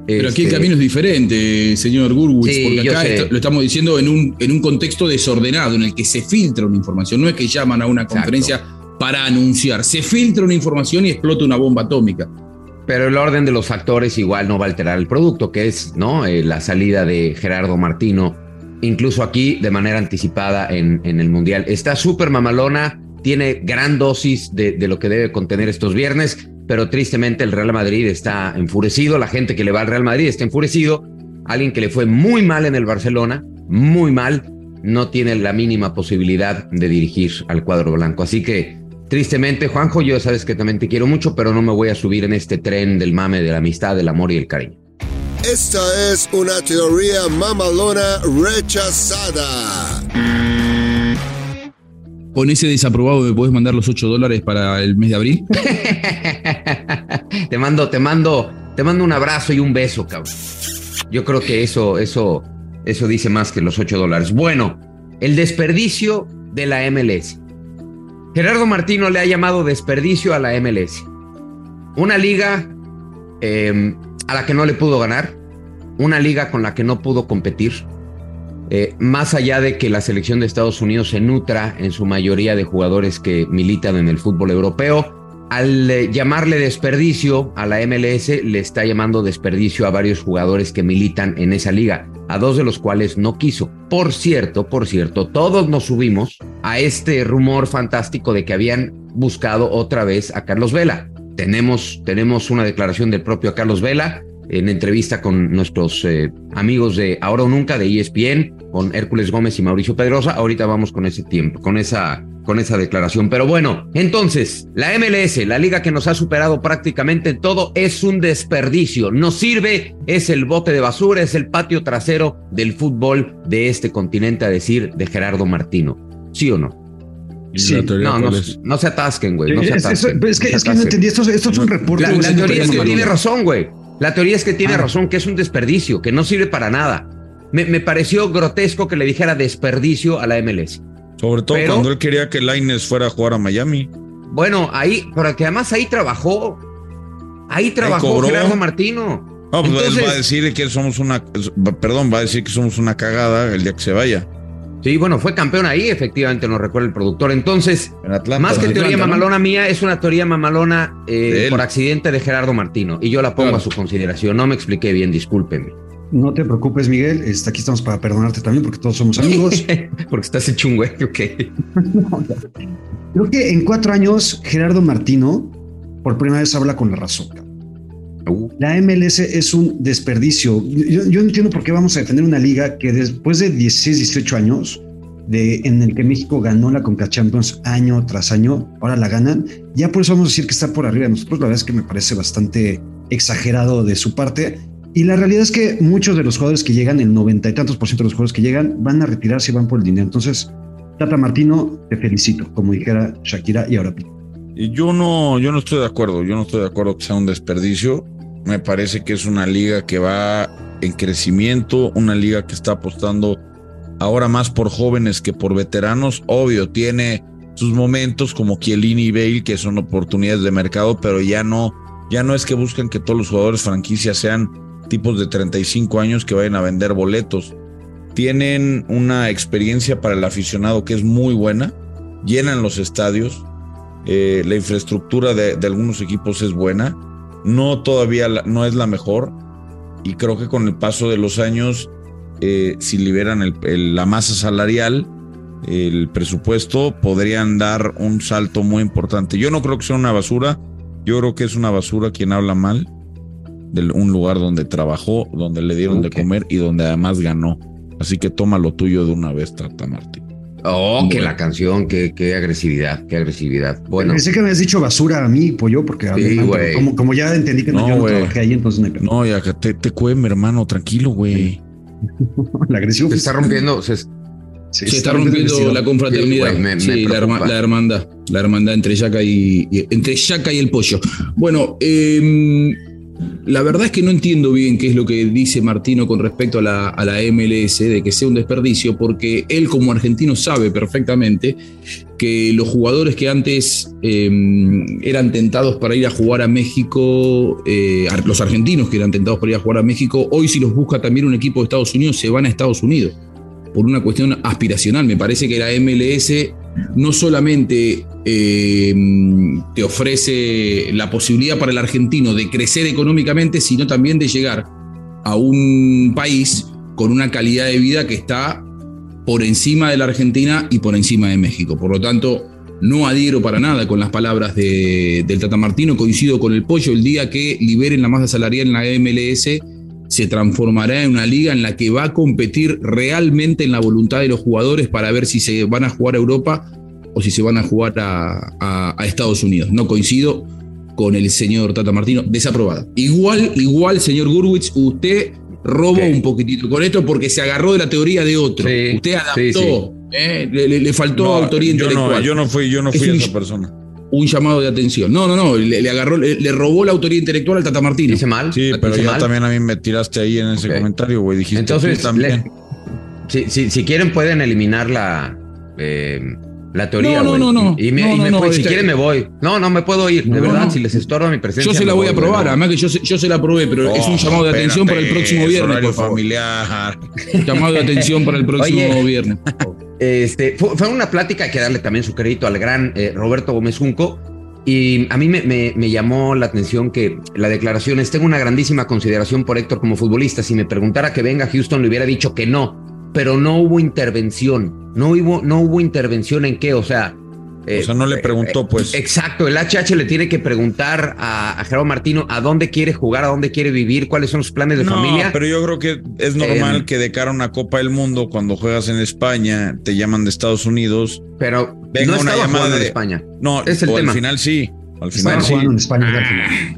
Pero aquí el camino es diferente, señor Gurwitz, sí, porque acá lo estamos diciendo en un, en un contexto desordenado, en el que se filtra una información, no es que llaman a una conferencia para anunciar, se filtra una información y explota una bomba atómica. Pero el orden de los factores igual no va a alterar el producto, que es ¿no? Eh, la salida de Gerardo Martino, incluso aquí de manera anticipada en, el Mundial. Está súper mamalona, tiene gran dosis de, de lo que debe contener estos viernes pero tristemente el Real Madrid está enfurecido, la gente que le va al Real Madrid está enfurecido, alguien que le fue muy mal en el Barcelona, muy mal, no tiene la mínima posibilidad de dirigir al cuadro blanco. Así que tristemente, Juanjo, yo sabes que también te quiero mucho, pero no me voy a subir en este tren del mame, de la amistad, del amor y el cariño. Esta es una teoría mamalona rechazada. Con ese desaprobado me puedes mandar los 8 dólares para el mes de abril. te mando, te mando, te mando un abrazo y un beso, cabrón. Yo creo que eso, eso, eso dice más que los 8 dólares. Bueno, el desperdicio de la MLS. Gerardo Martino le ha llamado desperdicio a la MLS. Una liga eh, a la que no le pudo ganar, una liga con la que no pudo competir, eh, más allá de que la selección de Estados Unidos se nutra en su mayoría de jugadores que militan en el fútbol europeo, al eh, llamarle desperdicio a la MLS, le está llamando desperdicio a varios jugadores que militan en esa liga, a dos de los cuales no quiso. Por cierto, por cierto, todos nos subimos a este rumor fantástico de que habían buscado otra vez a Carlos Vela. Tenemos, tenemos una declaración del propio Carlos Vela en entrevista con nuestros eh, amigos de Ahora o Nunca de ESPN, con Hércules Gómez y Mauricio Pedrosa. Ahorita vamos con ese tiempo, con esa, con esa declaración. Pero bueno, entonces, la MLS, la liga que nos ha superado prácticamente en todo, es un desperdicio. No sirve, es el bote de basura, es el patio trasero del fútbol de este continente, a decir de Gerardo Martino. ¿Sí o no? Sí, no, no, no, se atasquen, güey. No se es, atasquen. es, que, no es que no entendí. Esto, esto es un reporte. La, la teoría es que tiene razón. razón, güey. La teoría es que tiene ah. razón, que es un desperdicio, que no sirve para nada. Me, me, pareció grotesco que le dijera desperdicio a la MLS. Sobre todo pero, cuando él quería que Laines fuera a jugar a Miami. Bueno, ahí, pero que además ahí trabajó. Ahí trabajó Gerardo Martino. No, pues Entonces, él va a decir que somos una, perdón, va a decir que somos una cagada el día que se vaya. Sí, bueno, fue campeón ahí, efectivamente, nos recuerda el productor. Entonces, Atlanta, más que teoría Atlanta, mamalona ¿no? mía, es una teoría mamalona eh, por accidente de Gerardo Martino. Y yo la pongo claro. a su consideración. No me expliqué bien, discúlpenme. No te preocupes, Miguel. Este, aquí estamos para perdonarte también, porque todos somos amigos. porque estás hecho un güey, ok. Creo que en cuatro años, Gerardo Martino por primera vez habla con la razón. La MLS es un desperdicio. Yo, yo, no entiendo por qué vamos a defender una liga que después de 16, 18 años, de, en el que México ganó la Conca Champions año tras año, ahora la ganan. Ya por eso vamos a decir que está por arriba de nosotros. La verdad es que me parece bastante exagerado de su parte. Y la realidad es que muchos de los jugadores que llegan, el noventa y tantos por ciento de los jugadores que llegan, van a retirarse y van por el dinero. Entonces, Tata Martino, te felicito, como dijera Shakira y ahora yo no, yo no estoy de acuerdo. Yo no estoy de acuerdo que sea un desperdicio. Me parece que es una liga que va en crecimiento, una liga que está apostando ahora más por jóvenes que por veteranos. Obvio, tiene sus momentos como Chiellini y Bale, que son oportunidades de mercado, pero ya no, ya no es que busquen que todos los jugadores franquicias sean tipos de 35 años que vayan a vender boletos. Tienen una experiencia para el aficionado que es muy buena, llenan los estadios, eh, la infraestructura de, algunos equipos es buena no todavía la- no es la mejor y creo que con el paso de los años, eh, si liberan el- el- la masa salarial, el presupuesto, podrían dar un salto muy importante. Yo no creo que sea una basura, yo creo que es una basura quien habla mal de un lugar donde trabajó, donde le dieron de comer y donde además ganó. Así que toma lo tuyo de una vez, Tata Martín. Oh, que la canción, qué, qué agresividad, qué agresividad. Bueno, Pensé que me has dicho basura a mí, pollo, porque Sí, como, como ya entendí que no, No, yo no trabajé ahí, entonces no hay pedo. No, ya que te, te cueme, hermano, tranquilo, güey. La agresión se está rompiendo, se, Se está rompiendo la confraternidad. Sí, me- me la, herma- la hermandad. La hermandad entre Yaca y, y- entre Yaca y el pollo. Bueno, eh, la verdad es que no entiendo bien qué es lo que dice Martino con respecto a la, a la MLS, de que sea un desperdicio, porque él como argentino sabe perfectamente que los jugadores que antes eh, eran tentados para ir a jugar a México, eh, los argentinos que eran tentados para ir a jugar a México, hoy si los busca también un equipo de Estados Unidos, se van a Estados Unidos por una cuestión aspiracional. Me parece que la MLS no solamente eh, te ofrece la posibilidad para el argentino de crecer económicamente, sino también de llegar a un país con una calidad de vida que está por encima de la Argentina y por encima de México. Por lo tanto, no adhiero para nada con las palabras de- del Tata Martino, coincido con el pollo, el día que liberen la masa salarial en la MLS se transformará en una liga en la que va a competir realmente en la voluntad de los jugadores para ver si se van a jugar a Europa o si se van a jugar a, a- a Estados Unidos. No coincido con el señor Tata Martino, desaprobada. Igual, igual, señor Gurwitz, usted robó un poquitito con esto porque se agarró de la teoría de otro. usted adaptó, sí, sí. ¿eh? le, le- faltó No, autoría yo no, intelectual. yo no fui, yo no Es fui un- esa persona. Un llamado de atención. No, no, no, le, le agarró, le, le robó la autoría intelectual al Tata Martino. Dice mal. Sí, pero ya mal. también a mí me tiraste ahí en ese comentario, güey. Dijiste Entonces, también. le- si, si, si quieren pueden eliminar la, eh, la teoría. No, no, no, no. Y, me, No, y no, me no, voy, si este- quieren me voy. No, no me puedo ir, de verdad. no. Si les estorba mi presencia. Yo se la voy a probar, además que yo, se- yo se la probé, pero es un llamado de atención para el próximo es viernes, por favor. familiar. Llamado de atención para el próximo Oye. viernes. Este, fue, una plática, hay que darle también su crédito al gran eh, Roberto Gómez Junco. Y a mí me llamó la atención que la declaración es, tengo una grandísima consideración por Héctor como futbolista. Si me preguntara que venga a Houston, le hubiera dicho que no, pero no hubo intervención. No hubo, no hubo intervención en qué, o sea... O sea, no le preguntó, pues. Exacto, el HH le tiene que preguntar a, a Gerardo Martino a dónde quiere jugar, a dónde quiere vivir, cuáles son sus planes de no, familia. pero yo creo que es normal Eh, que de cara a una Copa del Mundo, cuando juegas en España, te llaman de Estados Unidos. Pero venga no una llamada jugando en de España. No, Es el o tema. al final sí. Al final sí. en España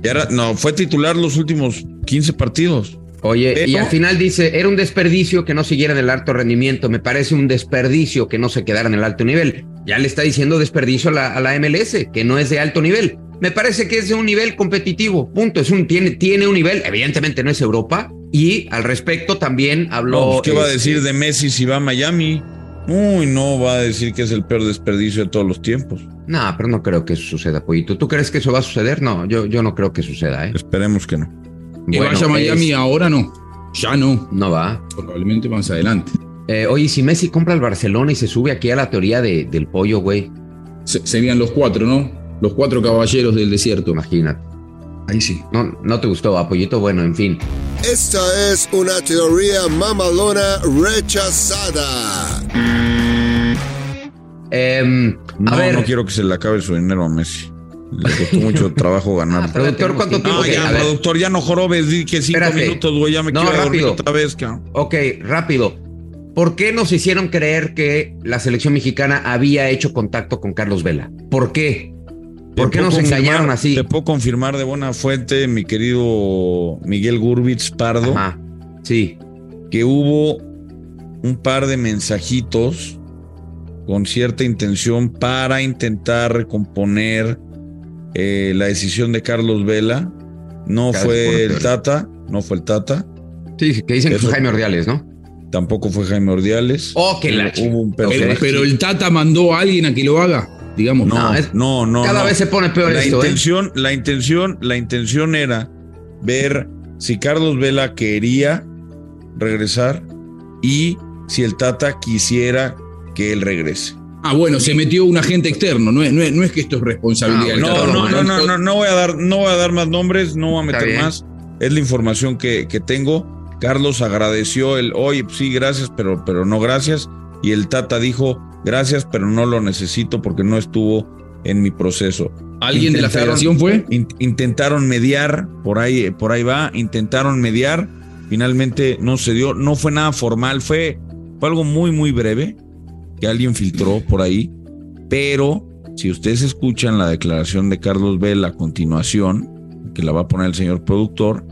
era- no, fue titular los últimos 15 partidos. Oye, y al final dice, era un desperdicio que no siguiera en el alto rendimiento, me parece un desperdicio que no se quedara en el alto nivel. Ya le está diciendo desperdicio a la, a la MLS, que no es de alto nivel. Me parece que es de un nivel competitivo, punto. Es un, tiene, tiene un nivel, evidentemente no es Europa, y al respecto también habló... No, pues, ¿Qué va a este, decir de Messi si va a Miami? Uy, no va a decir que es el peor desperdicio de todos los tiempos. No, pero no creo que eso suceda, Pollito. ¿Tú crees que eso va a suceder? No, yo, yo no creo que suceda, ¿eh? Esperemos que no. Que Bueno, vaya a Miami es- ahora no. Ya no. No va. Probablemente más adelante. Eh, oye, si Messi compra el Barcelona y se sube aquí a la teoría de- del pollo, güey. Se- serían los cuatro, ¿no? Los cuatro caballeros del desierto. Imagínate. Ahí sí. No, no te gustó, ¿va, Pollito? Bueno, en fin. Esta es una teoría mamalona rechazada. Em, No, a ver, no quiero que se le acabe su dinero a Messi. Le costó mucho trabajo ganar. productor, ¿cuánto tiempo? No, Ok, ya, ver. productor, ya no jorobes, di que cinco Espérate. minutos, güey, ya me No, quiero dormir rápido. otra vez, cabrón. Ok, rápido. ¿Por qué nos hicieron creer que la selección mexicana había hecho contacto con Carlos Vela? ¿Por qué? ¿Por Te qué nos engañaron así? Te puedo confirmar de buena fuente, mi querido Miguel Gurbitz Pardo, Ajá, sí. que hubo un par de mensajitos con cierta intención para intentar recomponer eh, la decisión de Carlos Vela. No fue el. Tata, no fue el Tata, Sí, que dicen que fue Jaime Ordiales, ¿no? tampoco fue Jaime Ordiales. Oh, que la Hubo un Pero, pero el Tata mandó a alguien a que lo haga, digamos. No, No, es- no, no. Cada no. vez se pone peor la esto, ¿eh? intención, la intención, la intención era ver si Carlos Vela quería regresar y si el Tata quisiera que él regrese. Ah, bueno, se metió un agente externo, no es, no es, no es que esto es responsabilidad. Ah, no, no, no, no, no, no voy a dar, no voy a dar más nombres, no voy a meter más. Es la información que, que tengo. Carlos agradeció el, oye, sí, gracias, pero, pero no gracias. Y el Tata dijo, gracias, pero no lo necesito porque no estuvo en mi proceso. ¿Alguien de la federación fue? in- intentaron mediar, por ahí, por ahí va, intentaron mediar, finalmente no se dio, no fue nada formal, fue, fue algo muy, muy breve que alguien filtró por ahí, pero si ustedes escuchan la declaración de Carlos Vela a continuación, que la va a poner el señor productor,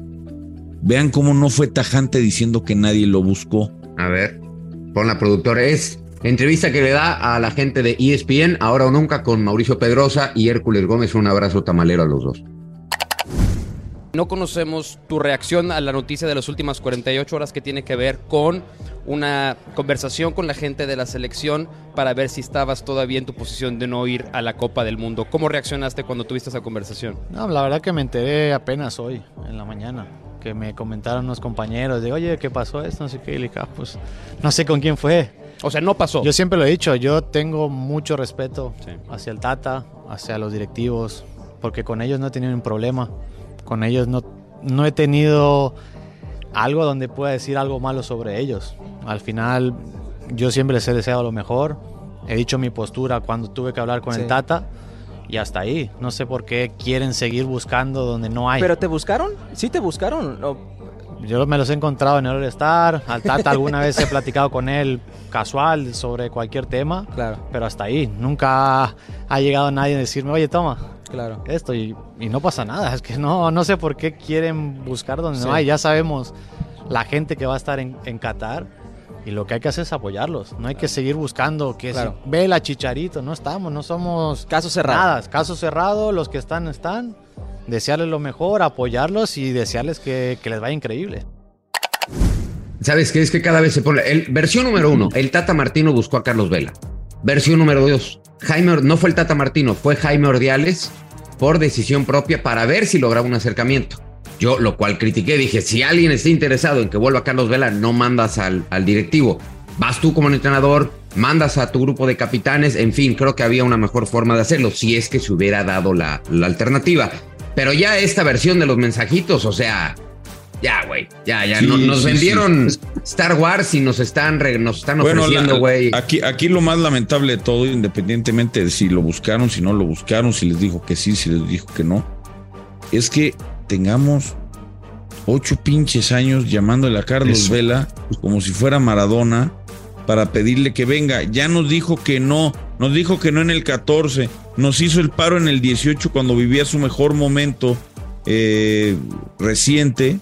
vean cómo no fue tajante diciendo que nadie lo buscó. A ver, pon la productora. Es entrevista que le da a la gente de ESPN, ahora o nunca, con Mauricio Pedrosa y Hércules Gómez. Un abrazo tamalero a los dos. No conocemos tu reacción a la noticia de las últimas 48 horas que tiene que ver con una conversación con la gente de la selección para ver si estabas todavía en tu posición de no ir a la Copa del Mundo. ¿Cómo reaccionaste cuando tuviste esa conversación? No, la verdad que me enteré apenas hoy, en la mañana, que me comentaron unos compañeros de, oye, ¿qué pasó esto? No sé qué, y le "Ah, pues no sé con quién fue. O sea, no pasó. Yo siempre lo he dicho, yo tengo mucho respeto hacia el Tata, hacia los directivos, porque con ellos no he tenido un problema, con ellos no, no he tenido algo donde pueda decir algo malo sobre ellos. Al final, yo siempre les he deseado lo mejor, he dicho mi postura cuando tuve que hablar con Sí. el Tata. Y hasta ahí, no sé por qué quieren seguir buscando donde no hay. ¿Pero te buscaron? ¿Sí te buscaron? ¿O- Yo me los he encontrado en el All Star. Al Tata alguna vez he platicado con él casual sobre cualquier tema. Claro. Pero hasta ahí. Nunca ha, ha llegado nadie a decirme, oye, toma. Claro. Esto. Y, y no pasa nada. Es que no, no sé por qué quieren buscar donde Sí. no hay. Ya sabemos la gente que va a estar en, en Qatar. Y lo que hay que hacer es apoyarlos. No hay que seguir buscando que Claro. si ve la chicharito. No estamos, no somos. Caso cerrado. Nada, caso cerrado. Los que están, están. Desearles lo mejor, apoyarlos y desearles que, que les vaya increíble. ¿Sabes qué? Es que cada vez se pone. El, versión número uno, el Tata Martino buscó a Carlos Vela. Versión número dos, Jaime, no fue el Tata Martino, fue Jaime Ordiales por decisión propia para ver si lograba un acercamiento. Yo, lo cual critiqué, dije, si alguien está interesado en que vuelva Carlos Vela, no mandas al, al directivo. Vas tú como entrenador, mandas a tu grupo de capitanes, en fin, creo que había una mejor forma de hacerlo, si es que se hubiera dado la, la alternativa. Pero ya esta versión de los mensajitos, o sea, ya, güey, ya, ya, Sí, nos sí, vendieron Star Wars y nos están, re- nos están Bueno, ofreciendo, güey. aquí, aquí lo más lamentable de todo, independientemente de si lo buscaron, si no lo buscaron, si les dijo que sí, si les dijo que no, es que tengamos ocho pinches años llamándole a Carlos Eso. Vela como si fuera Maradona para pedirle que venga. Ya nos dijo que no, nos dijo que no en el 14, nos hizo el paro en el 18 cuando vivía su mejor momento eh, reciente.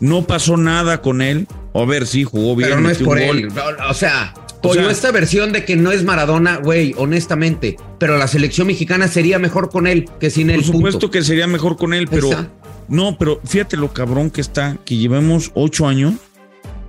No pasó nada con él. A ver, sí, jugó bien. Pero no es por él. O sea, Pollo, sea- esta versión de que no es Maradona, güey, honestamente. Pero la selección mexicana sería mejor con él que sin él. Por supuesto punto. que sería mejor con él, pero Esa. no, pero fíjate lo cabrón que está, que llevemos ocho años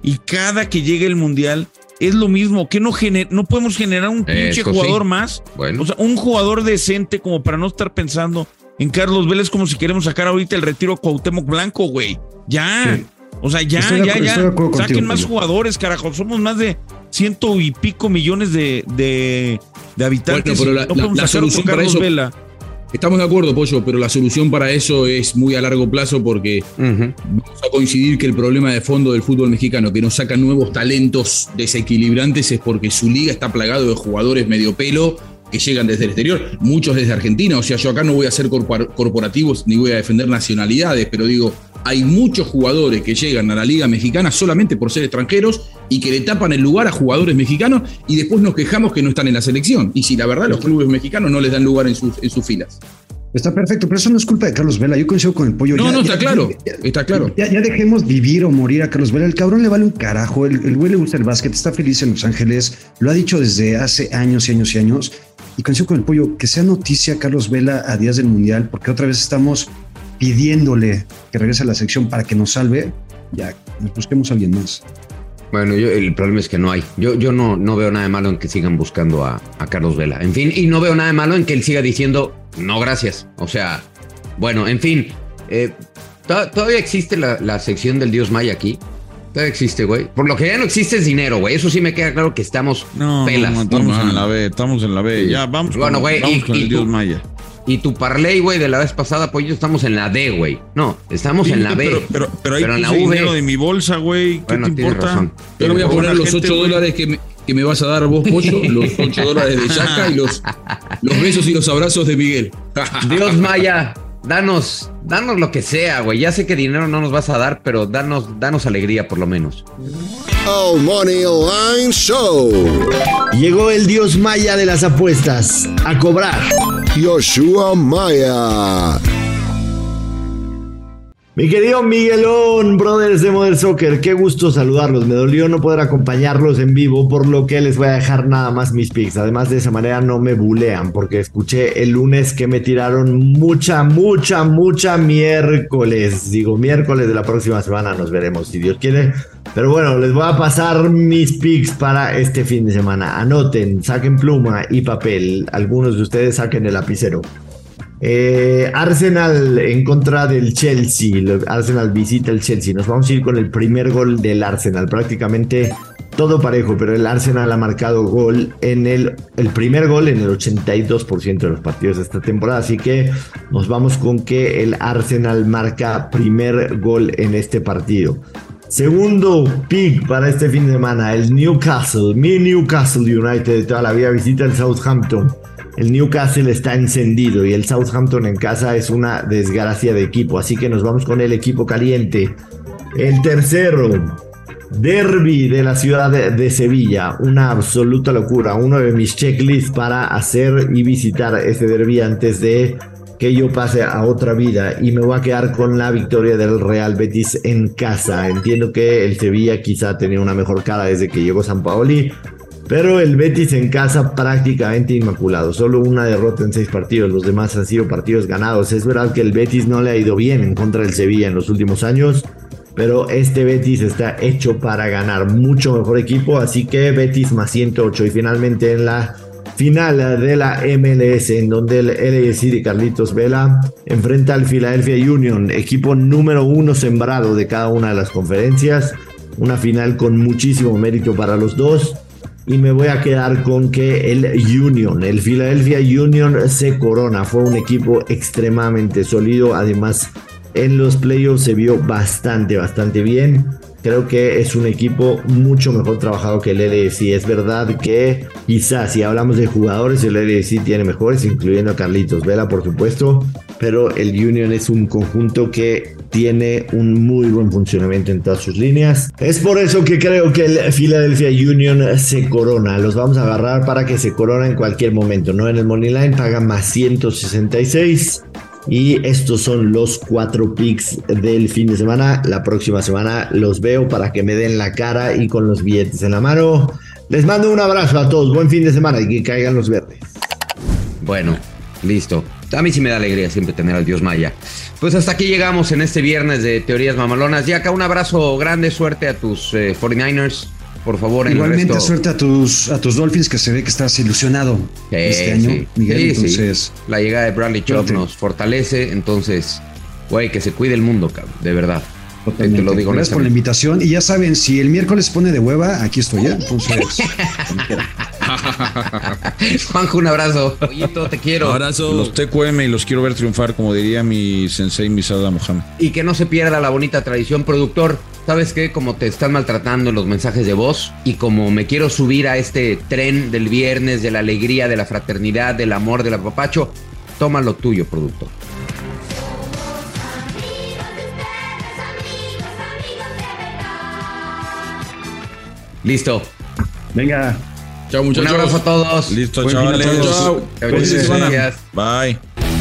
y cada que llegue el mundial es lo mismo, que no gener- no podemos generar un pinche Eso sí. jugador más, Bueno. o sea, un jugador decente como para no estar pensando en Carlos Vélez como si queremos sacar ahorita el retiro a Cuauhtémoc Blanco, güey. Ya. Sí. O sea, ya, Estoy ya, ya. Saquen contigo, más jugadores, carajo. Somos más de ciento y pico millones de, de, de habitantes. Bueno, pero la- no la- podemos la sacar otro solución para eso- Vela. Estamos de acuerdo, Pollo, pero la solución para eso es muy a largo plazo porque vamos a coincidir que el problema de fondo del fútbol mexicano, que nos sacan nuevos talentos desequilibrantes, es porque su liga está plagado de jugadores medio pelo que llegan desde el exterior, muchos desde Argentina. O sea, yo acá no voy a ser corpor- corporativos ni voy a defender nacionalidades, pero digo, hay muchos jugadores que llegan a la liga mexicana solamente por ser extranjeros y que le tapan el lugar a jugadores mexicanos y después nos quejamos que no están en la selección. Y si la verdad los clubes mexicanos no les dan lugar en sus, en sus filas. Está perfecto, pero eso no es culpa de Carlos Vela. Yo coincido con el pollo. No, Ya- no, ya- está claro, está claro. Ya, ya dejemos vivir o morir a Carlos Vela. El cabrón le vale un carajo. El, el güey le gusta el básquet, está feliz en Los Ángeles. Lo ha dicho desde hace años y años y años. Y coincido con el pollo que sea noticia Carlos Vela a días del Mundial, porque otra vez estamos pidiéndole que regrese a la sección para que nos salve. Ya, nos busquemos a alguien más. Bueno, yo, el problema es que no hay. Yo, yo no, no veo nada de malo en que sigan buscando a, Carlos Vela. En fin, y no veo nada de malo en que él siga diciendo no, gracias. O sea, bueno, en fin. eh, to- todavía existe la, la sección del Dios Maya aquí. Todavía existe, güey. Por lo que ya no existe es dinero, güey. Eso sí me queda claro que estamos No, pelas. no, estamos en la B, estamos en la B. Ya, vamos Bueno, con, güey, vamos y- con y el tú- Dios Maya. Y tu parlay, güey, de la vez pasada, pues yo estamos en la D, güey. No, estamos Sí, en la B. Pero, pero, pero ahí en la V. dinero de mi bolsa, güey. ¿Qué Bueno, te tienes importa? razón. Yo le voy a Pero poner los gente, 8 güey, dólares que me, que me vas a dar vos, Pollo, los 8 dólares de Yaca y los, los besos y los abrazos de Miguel. Dios Maya, danos, danos lo que sea, güey. Ya sé que dinero no nos vas a dar, pero danos, danos alegría por lo menos. El Money Line Show. Llegó el dios maya de las apuestas a cobrar. Yoshua Maya. Mi querido Miguelón, brothers de Modern Soccer, qué gusto saludarlos. Me dolió no poder acompañarlos en vivo, por lo que les voy a dejar nada más mis picks. Además, de esa manera no me bulean, porque escuché el lunes que me tiraron mucha, mucha, mucha miércoles. Digo, miércoles de la próxima semana nos veremos, si Dios quiere. Pero bueno, les voy a pasar mis picks para este fin de semana. Anoten, saquen pluma y papel. Algunos de ustedes saquen el lapicero. Eh, Arsenal en contra del Chelsea. Arsenal visita el Chelsea. Nos vamos a ir con el primer gol del Arsenal. Prácticamente todo parejo, pero el Arsenal ha marcado gol en el, el primer gol en el 82% de los partidos de esta temporada. Así que nos vamos con que el Arsenal marca primer gol en este partido. Segundo pick para este fin de semana, el Newcastle, mi Newcastle United de toda la vida visita el Southampton. El Newcastle está encendido y el Southampton en casa es una desgracia de equipo, así que nos vamos con el equipo caliente. El tercero, Derby de la ciudad de, de Sevilla, una absoluta locura, uno de mis checklists para hacer y visitar este derby antes de que yo pase a otra vida y me voy a quedar con la victoria del Real Betis en casa. Entiendo que el Sevilla quizá tenía una mejor cara desde que llegó San Paoli, pero el Betis en casa prácticamente inmaculado, solo una derrota en seis partidos, los demás han sido partidos ganados. Es verdad que el Betis no le ha ido bien en contra del Sevilla en los últimos años, pero este Betis está hecho para ganar, mucho mejor equipo, así que Betis más 108 y finalmente en la final de la MLS en donde el LAFC de Carlitos Vela enfrenta al Philadelphia Union, equipo número uno sembrado de cada una de las conferencias, una final con muchísimo mérito para los dos. Y me voy a quedar con que el Union, el Philadelphia Union se corona, fue un equipo extremadamente sólido, además en los playoffs se vio bastante, bastante bien. Creo que es un equipo mucho mejor trabajado que el LFC. Es verdad que quizás si hablamos de jugadores, el LFC tiene mejores, incluyendo a Carlitos Vela, por supuesto. Pero el Union es un conjunto que tiene un muy buen funcionamiento en todas sus líneas. Es por eso que creo que el Philadelphia Union se corona. Los vamos a agarrar para que se corona en cualquier momento. No en el Money Line, pagan más 166. Y estos son los cuatro picks del fin de semana. La próxima semana los veo para que me den la cara y con los billetes en la mano. Les mando un abrazo a todos. Buen fin de semana y que caigan los verdes. Bueno, listo. A mí sí me da alegría siempre tener al Dios Maya. Pues hasta aquí llegamos en este viernes de Teorías Mamalonas. Y acá un abrazo grande, suerte a tus eh, 49ers. Por favor, en Igualmente el resto. suerte a tus, a tus Dolphins que se ve que estás ilusionado este Sí, año, sí. Miguel. Sí, sí. entonces, La llegada de Bradley Chubb nos fortalece. Entonces, güey, que se cuide el mundo, cabrón. De verdad. Te totalmente. lo digo Gracias por la invitación. Y ya saben, si el miércoles se pone de hueva, aquí estoy ya. Entonces, Juanjo, un abrazo. Pollito, te quiero. Abrazo. Los TQM y los quiero ver triunfar, como diría mi sensei Misada Mohamed. Y que no se pierda la bonita tradición, productor. ¿Sabes qué? Como te están maltratando en los mensajes de voz y como me quiero subir a este tren del viernes, de la alegría, de la fraternidad, del amor, del apapacho, toma lo tuyo, productor. Listo. venga. Chao, Un muchachos. abrazo a todos. Listo, chavales. Chao. Bye.